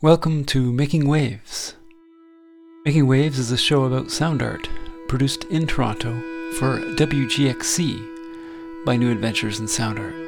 Welcome to Making Waves. Making Waves is a show about sound art produced in Toronto for WGXC by New Adventures in Sound Art.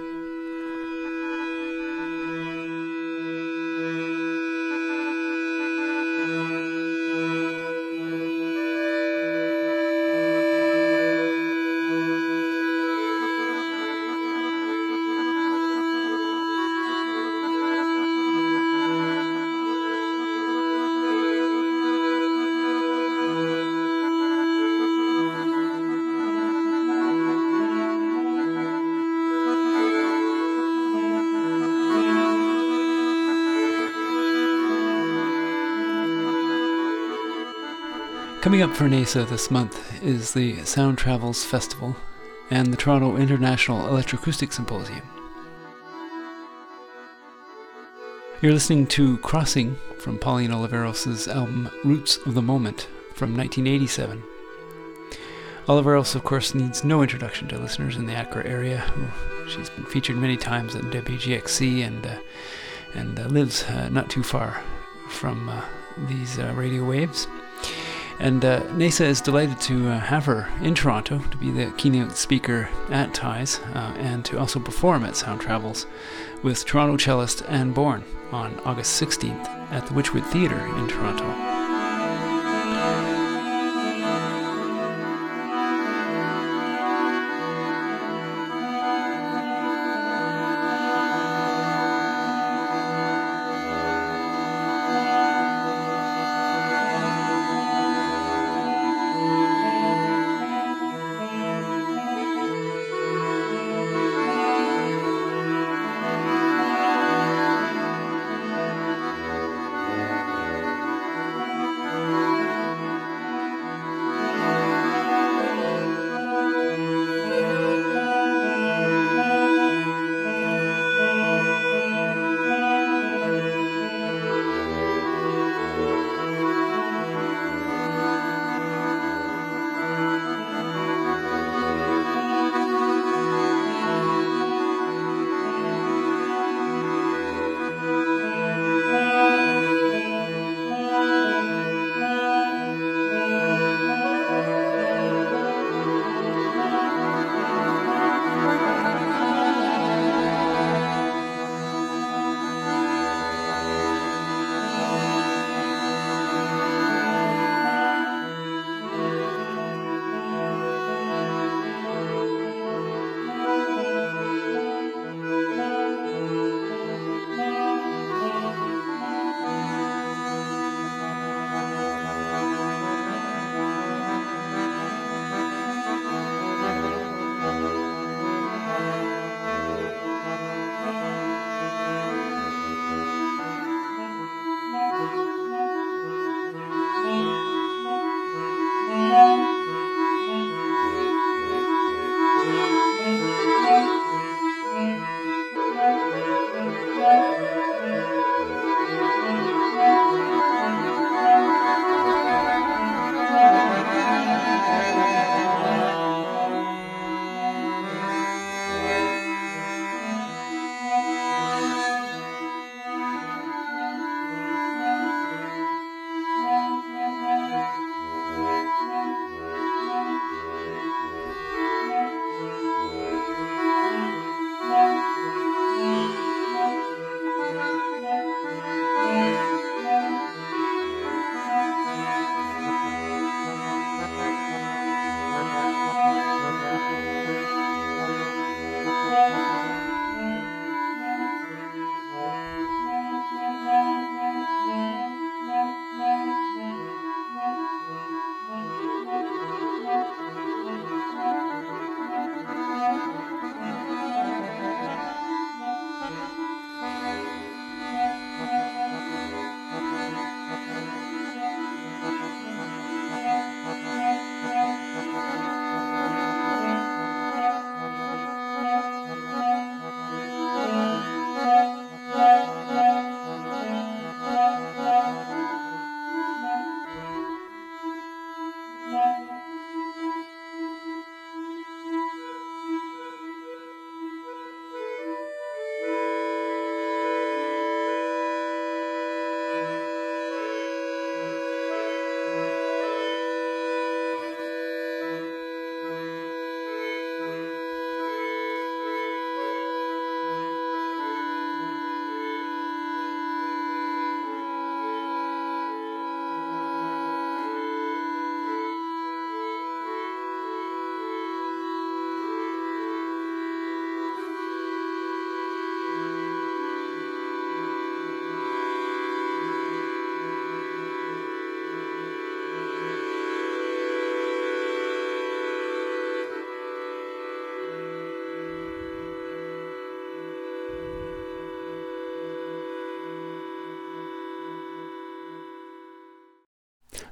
Coming up for NAISA this month is the Sound Travels Festival and the Toronto International Electroacoustic Symposium. You're listening to Crossing from Pauline Oliveros' album Roots of the Moment from 1987. Oliveros, of course, needs no introduction to listeners in the Acra area. She's been featured many times at WGXC and uh, and uh, lives uh, not too far from uh, these uh, radio waves. And uh, NAISA is delighted to uh, have her in Toronto to be the keynote speaker at TIES uh, and to also perform at Sound Travels with Toronto cellist Anne Bourne on August 16th at the Wychwood Theatre in Toronto.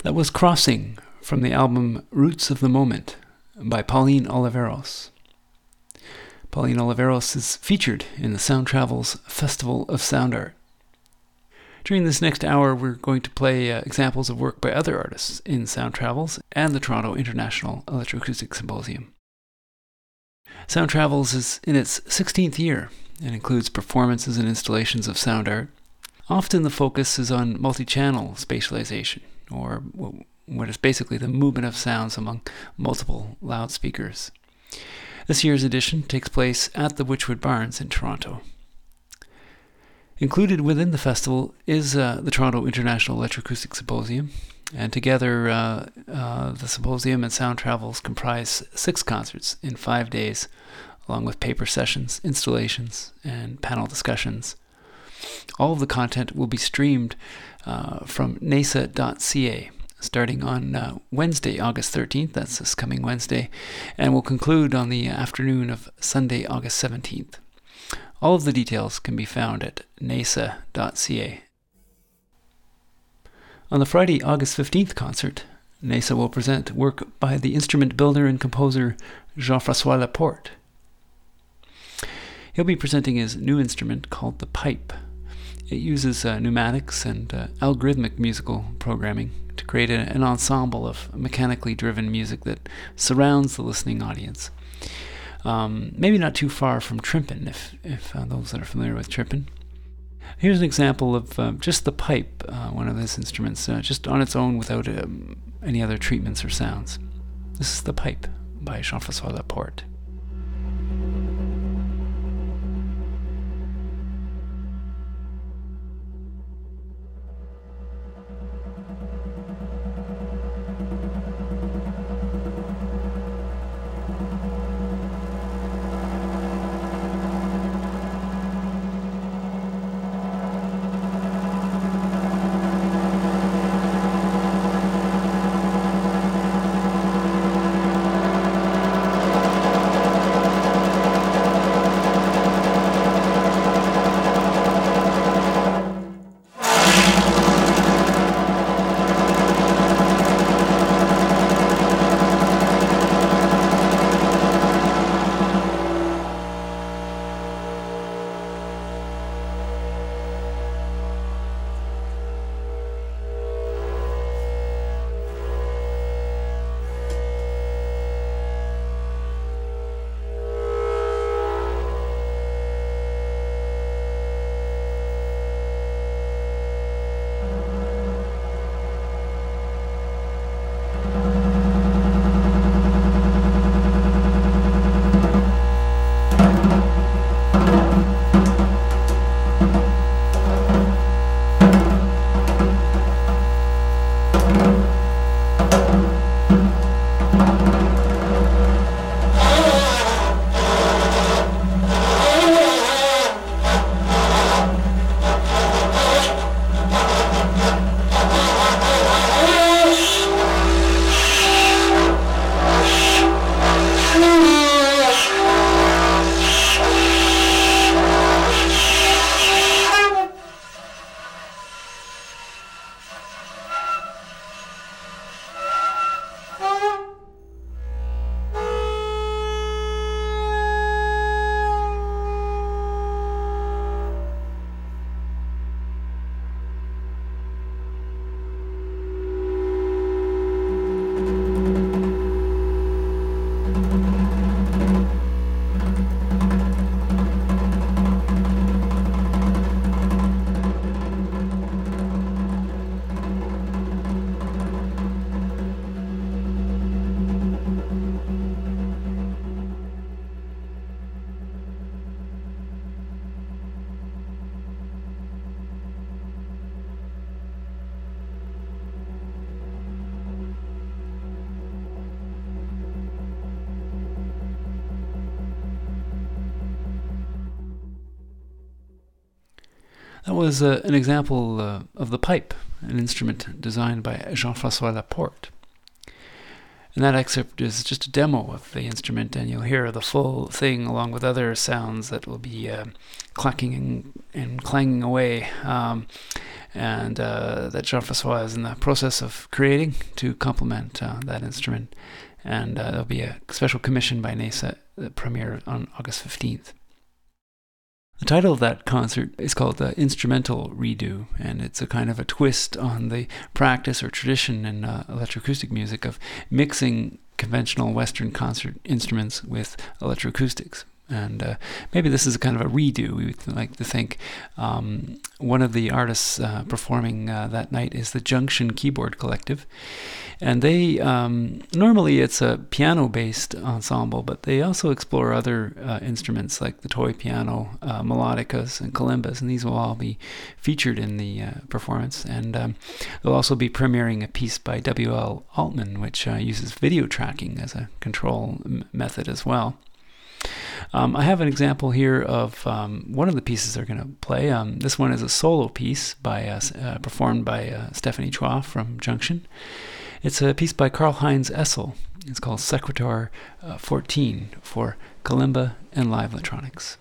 That was Crossing from the album Roots of the Moment by Pauline Oliveros. Pauline Oliveros is featured in the Sound Travels Festival of Sound Art. During this next hour, we're going to play uh, examples of work by other artists in Sound Travels and the Toronto International Electroacoustic Symposium. Sound Travels is in its 16th year and includes performances and installations of sound art. Often the focus is on multi channel spatialization, or what is basically the movement of sounds among multiple loudspeakers. This year's edition takes place at the Wychwood Barns in Toronto. Included within the festival is uh, the Toronto International Electroacoustic Symposium, and together uh, uh, the symposium and sound travels comprise six concerts in five days, along with paper sessions, installations, and panel discussions. All of the content will be streamed uh, from naisa.ca starting on uh, Wednesday, August 13th. That's this coming Wednesday, and will conclude on the afternoon of Sunday, August 17th. All of the details can be found at naisa.ca. On the Friday, August 15th concert, NAISA will present work by the instrument builder and composer Jean Francois Laporte. He'll be presenting his new instrument called the pipe. It uses uh, pneumatics and uh, algorithmic musical programming to create a, an ensemble of mechanically driven music that surrounds the listening audience. Um, maybe not too far from Trimpin, if, if uh, those that are familiar with Trimpin. Here's an example of uh, just the pipe, uh, one of his instruments, uh, just on its own without um, any other treatments or sounds. This is the pipe by Jean-François Laporte. Was uh, an example uh, of the pipe, an instrument designed by Jean Francois Laporte. And that excerpt is just a demo of the instrument, and you'll hear the full thing along with other sounds that will be uh, clacking and, and, clanging away, um, and uh, that Jean Francois is in the process of creating to complement uh, that instrument. And uh, there'll be a special commission by NAISA, that premiere on August 15th. The title of that concert is called the Instrumental Redo, and it's a kind of a twist on the practice or tradition in uh, electroacoustic music of mixing conventional Western concert instruments with electroacoustics. And uh, maybe this is a kind of a redo. We would like to think um, one of the artists uh, performing uh, that night is the Junction Keyboard Collective, and they um, normally it's a piano-based ensemble, but they also explore other uh, instruments like the toy piano, uh, melodicas, and kalimbas, and these will all be featured in the uh, performance. And um, they'll also be premiering a piece by W.L. Altman, which uses video tracking as a control m- method as well. Um, I have an example here of um, one of the pieces they're going to play. Um, this one is a solo piece by uh, uh, performed by uh, Stephanie Chua from Junction. It's a piece by Karlheinz Essl. It's called Sequitur uh, 14 for kalimba and live electronics.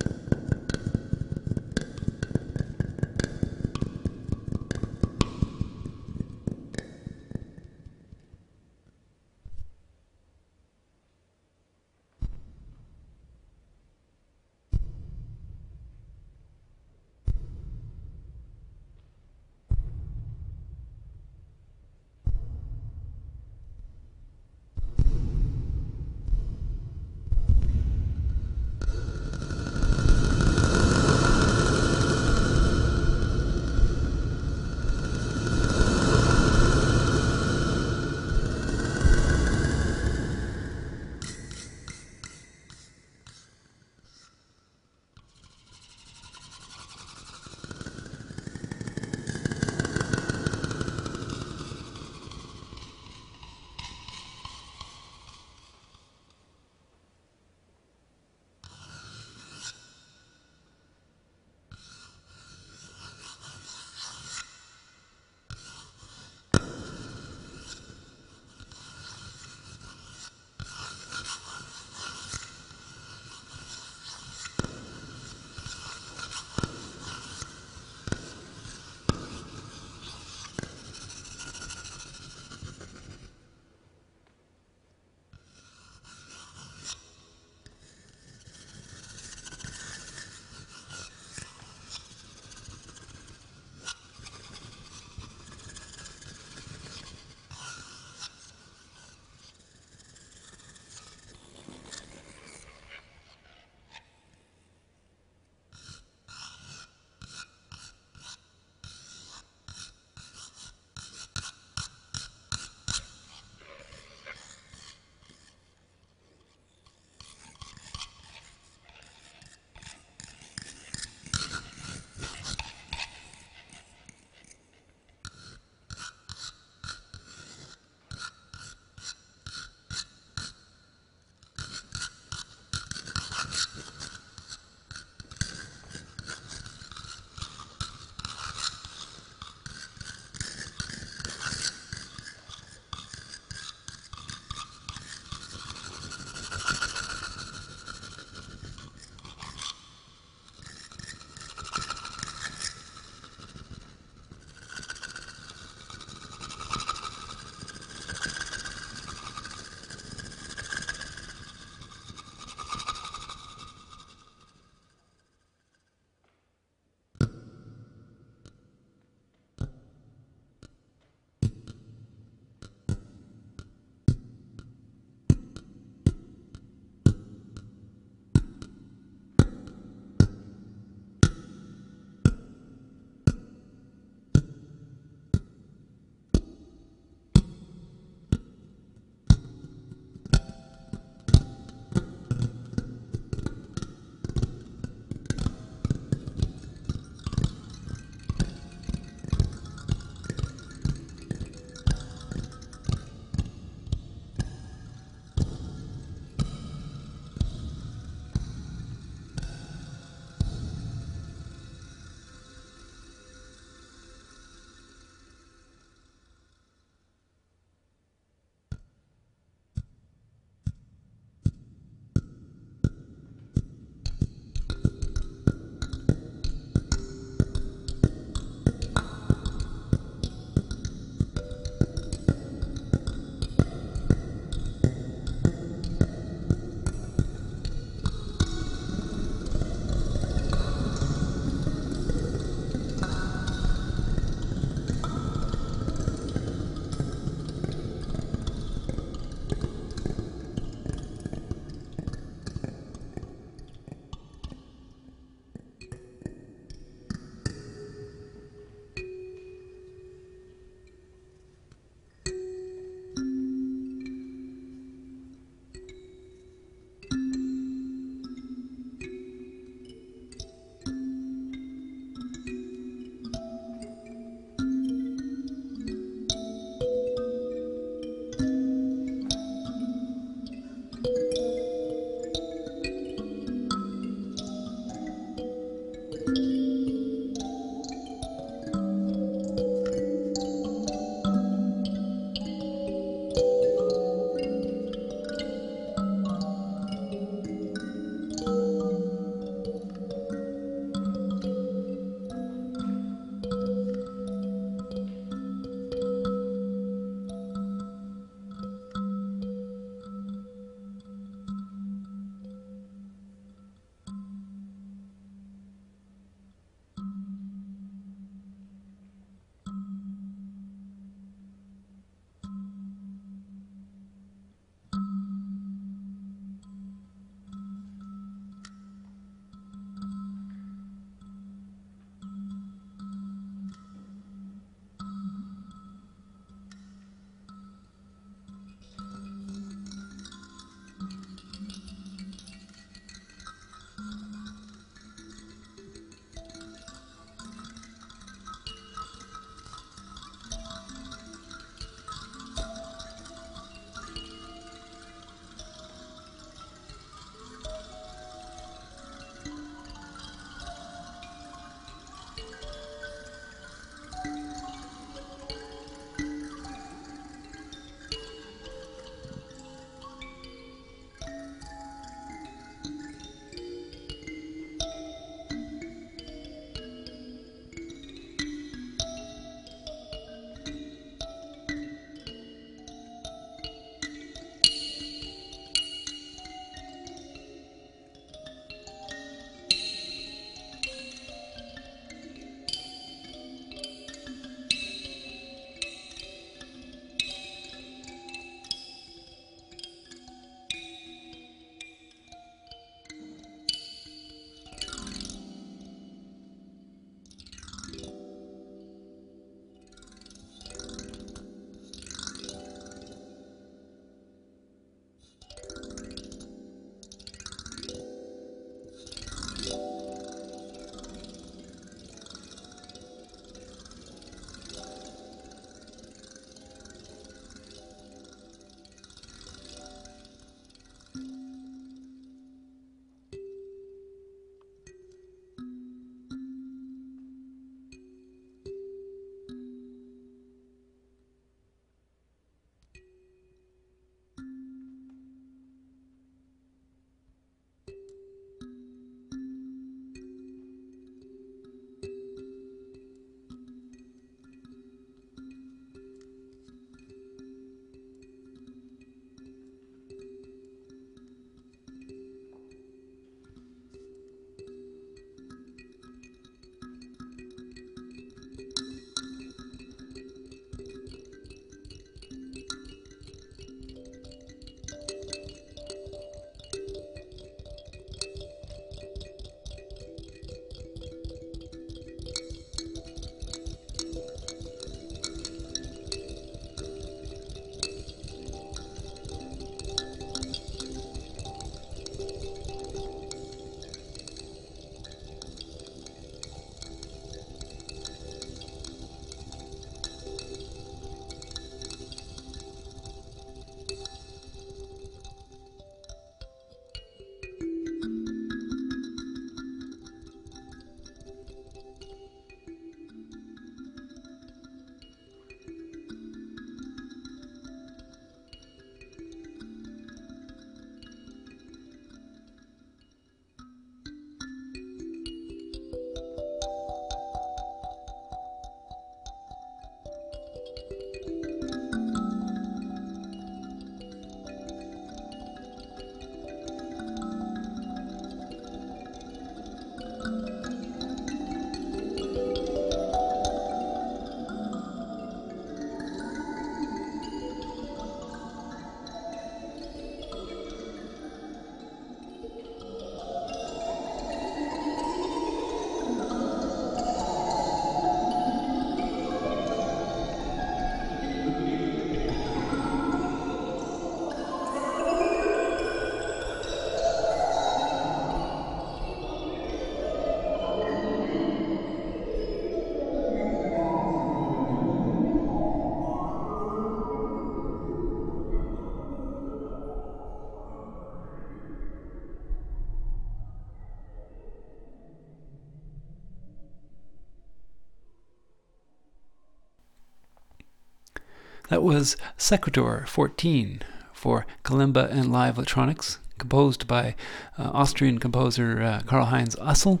That was Sequitur 14 for kalimba and live electronics, composed by uh, Austrian composer uh, Karlheinz Essl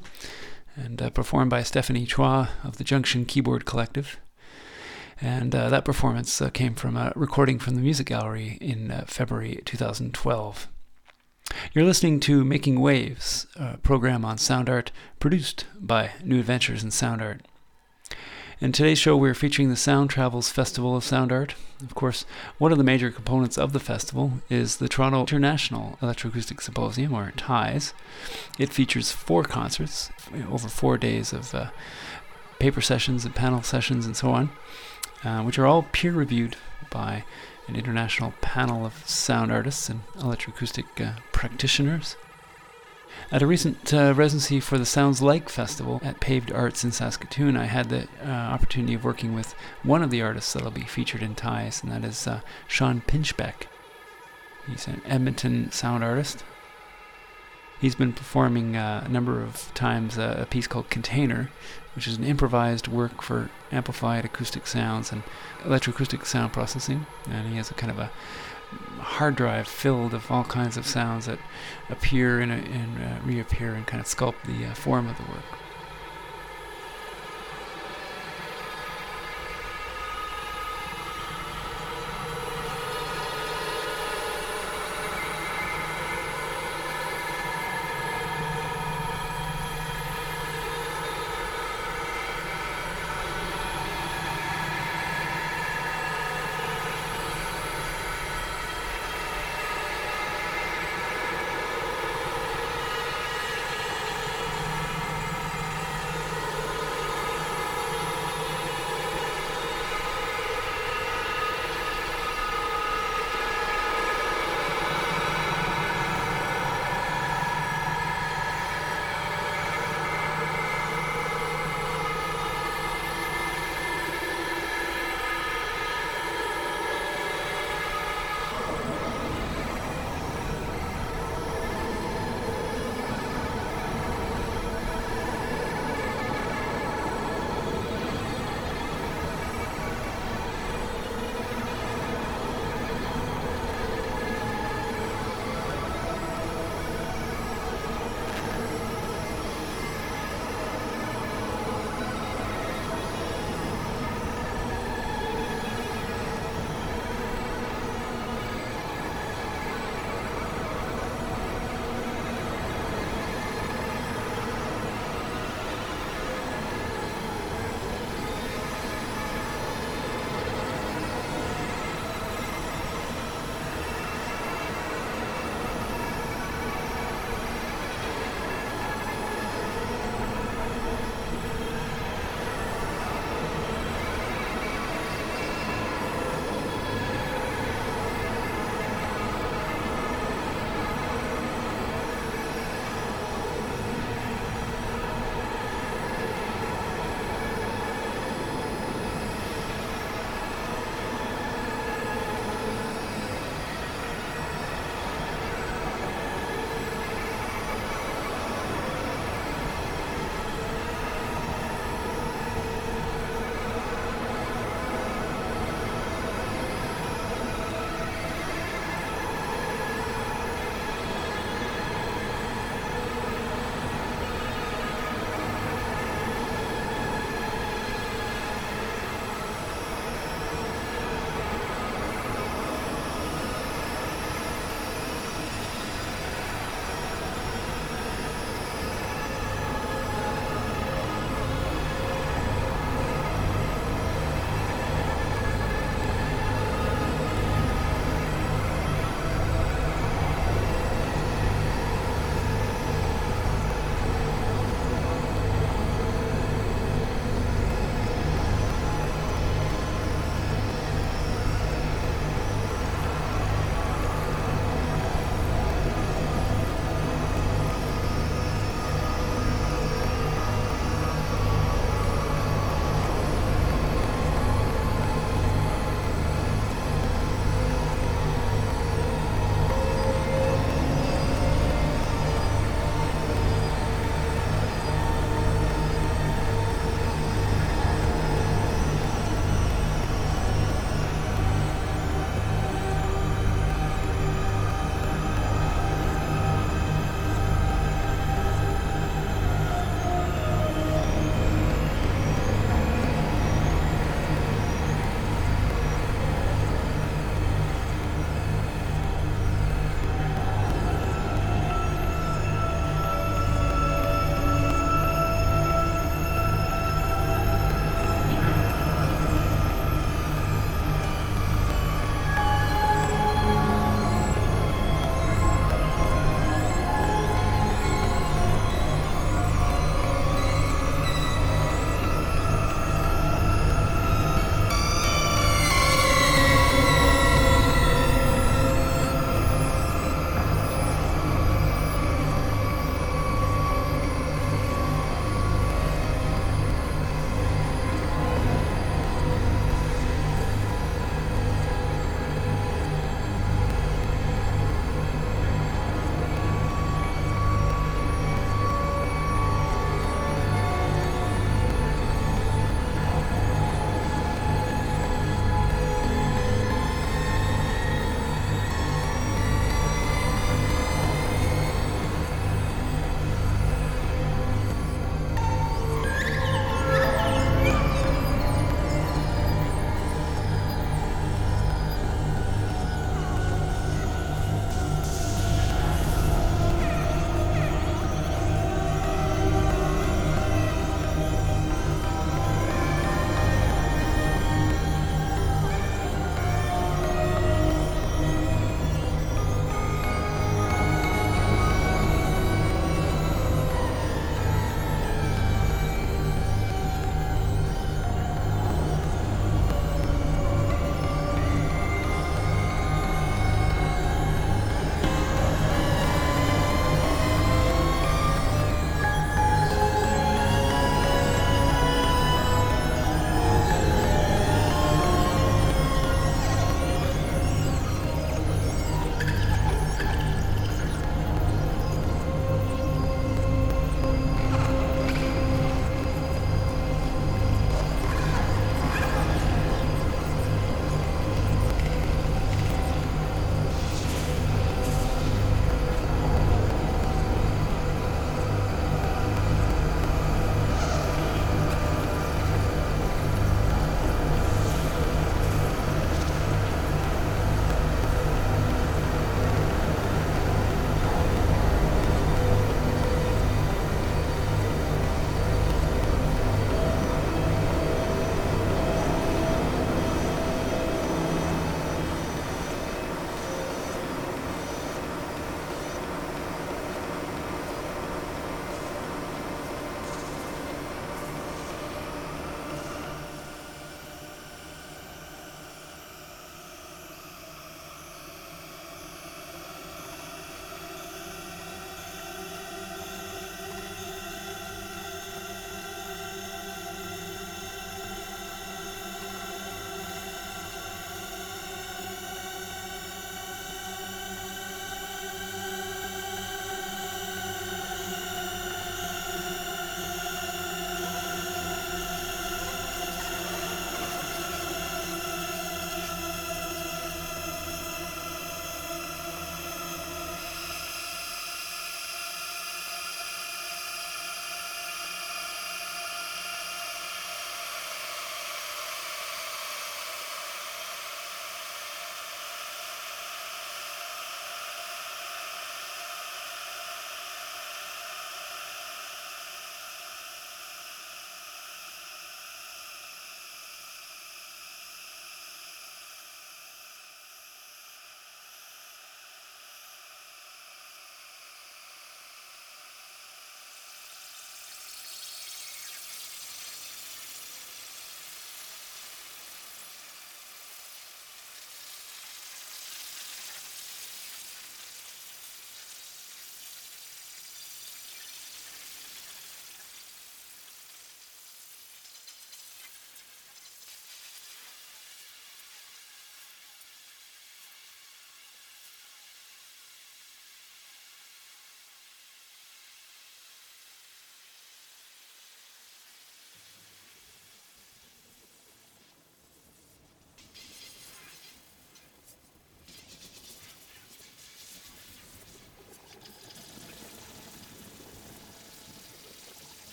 and uh, performed by Stephanie Chua of the Junction Keyboard Collective. And uh, that performance uh, came from a recording from the Music Gallery in uh, February 2012. You're listening to Making Waves, a program on sound art produced by New Adventures in Sound Art. In today's show, we're featuring the Sound Travels Festival of Sound Art. Of course, one of the major components of the festival is the Toronto International Electroacoustic Symposium, or TIES. It features four concerts over four days of uh, paper sessions and panel sessions and so on, uh, which are all peer reviewed by an international panel of sound artists and electroacoustic uh, practitioners. At a recent uh, residency for the Sounds Like Festival at Paved Arts in Saskatoon, I had the uh, opportunity of working with one of the artists that'll be featured in TIES, and that is uh, Sean Pinchbeck. He's an Edmonton sound artist. He's been performing uh, a number of times uh, a piece called Container, which is an improvised work for amplified acoustic sounds and electroacoustic sound processing. And he has a kind of a hard drive filled of all kinds of sounds that appear and, and uh, reappear and kind of sculpt the uh, form of the work.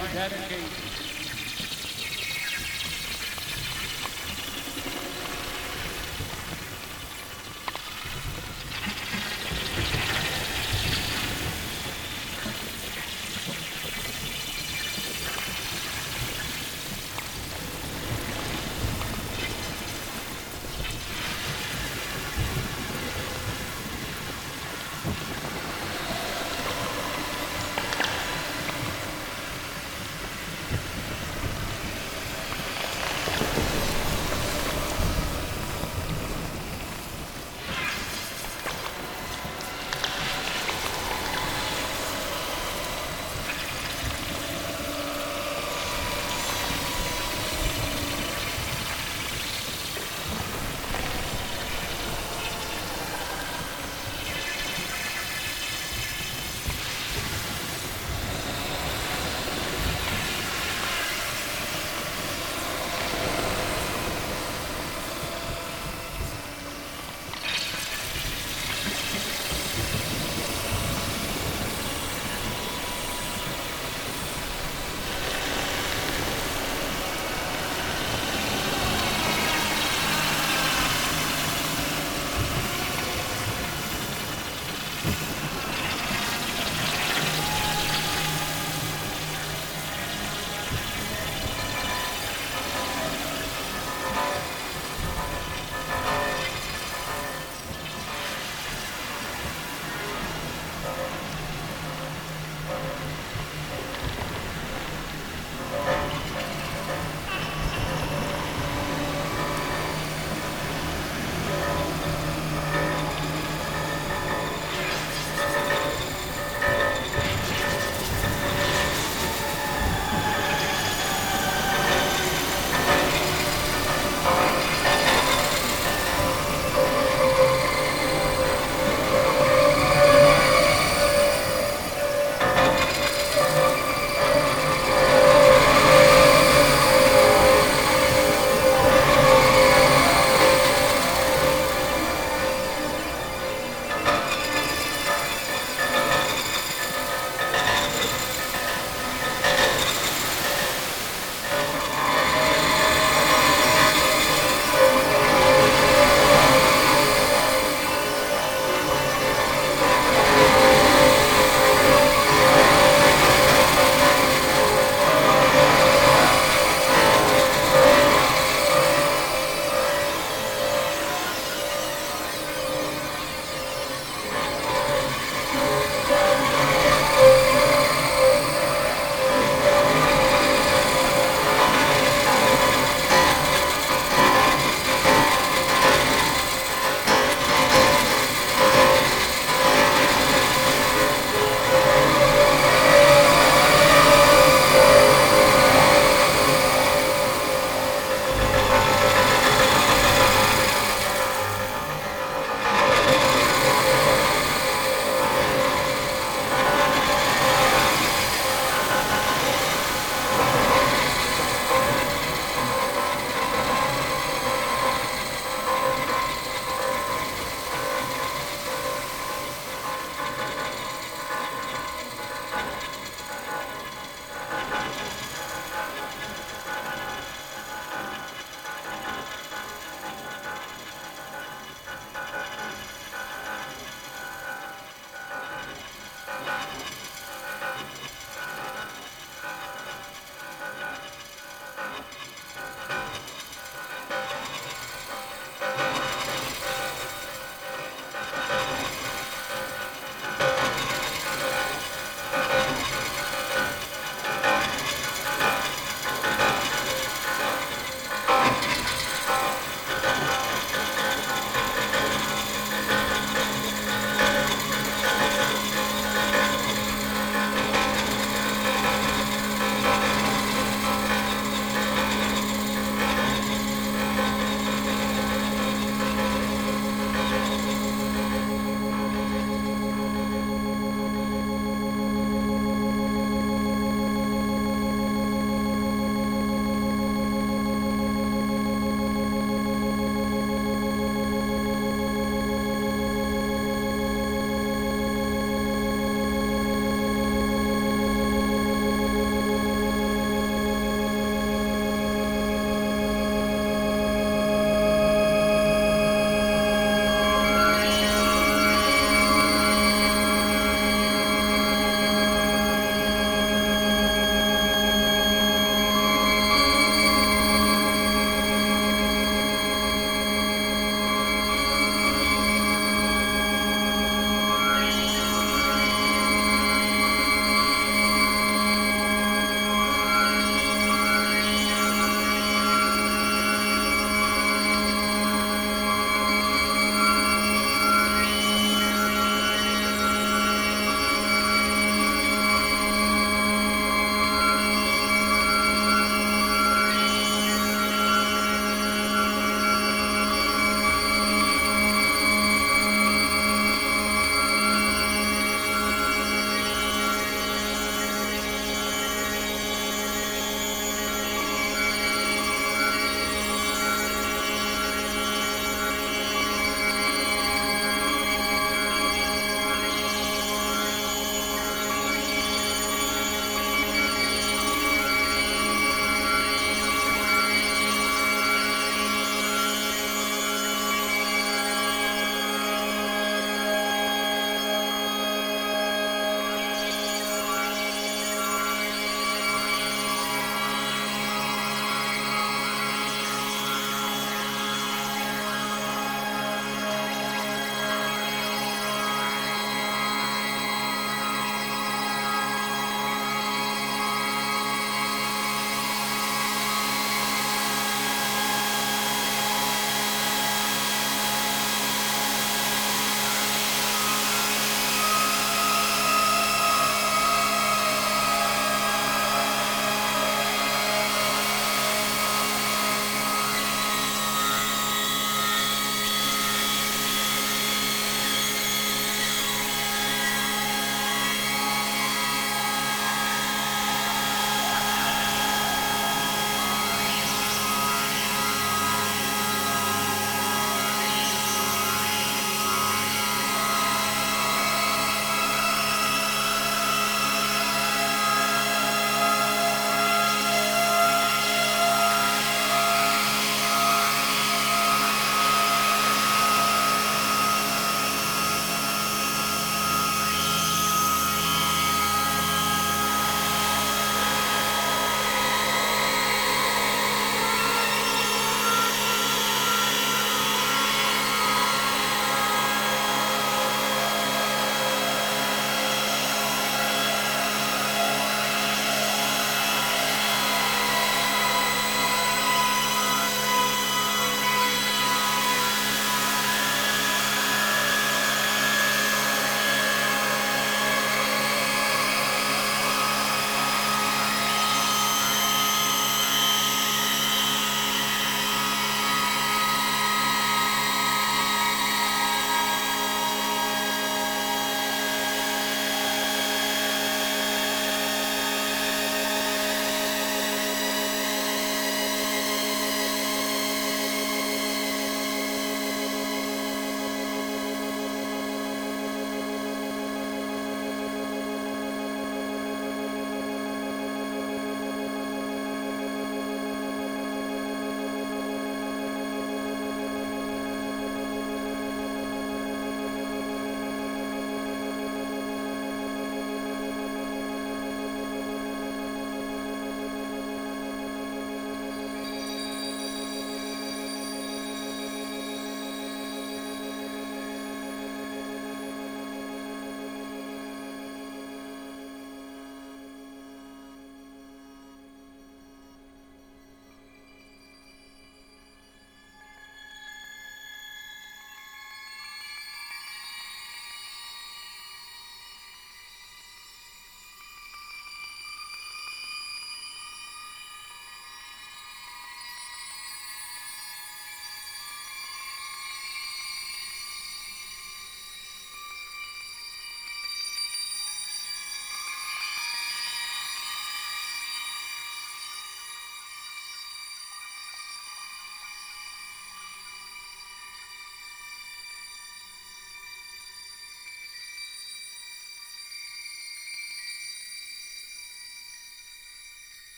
To dedicate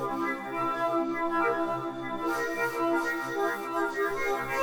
Thank you.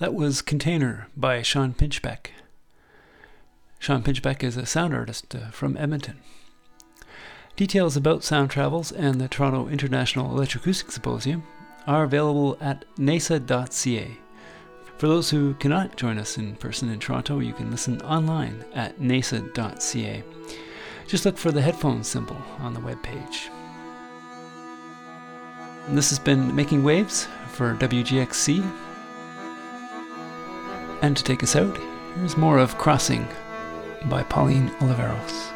That was Container by Sean Pinchbeck. Sean Pinchbeck is a sound artist uh, from Edmonton. Details about Sound Travels and the Toronto International Electroacoustic Symposium are available at naisa.ca. For those who cannot join us in person in Toronto, you can listen online at naisa.ca. Just look for the headphone symbol on the webpage. And this has been Making Waves for WGXC. And to take us out, here's more of Crossing by Pauline Oliveros.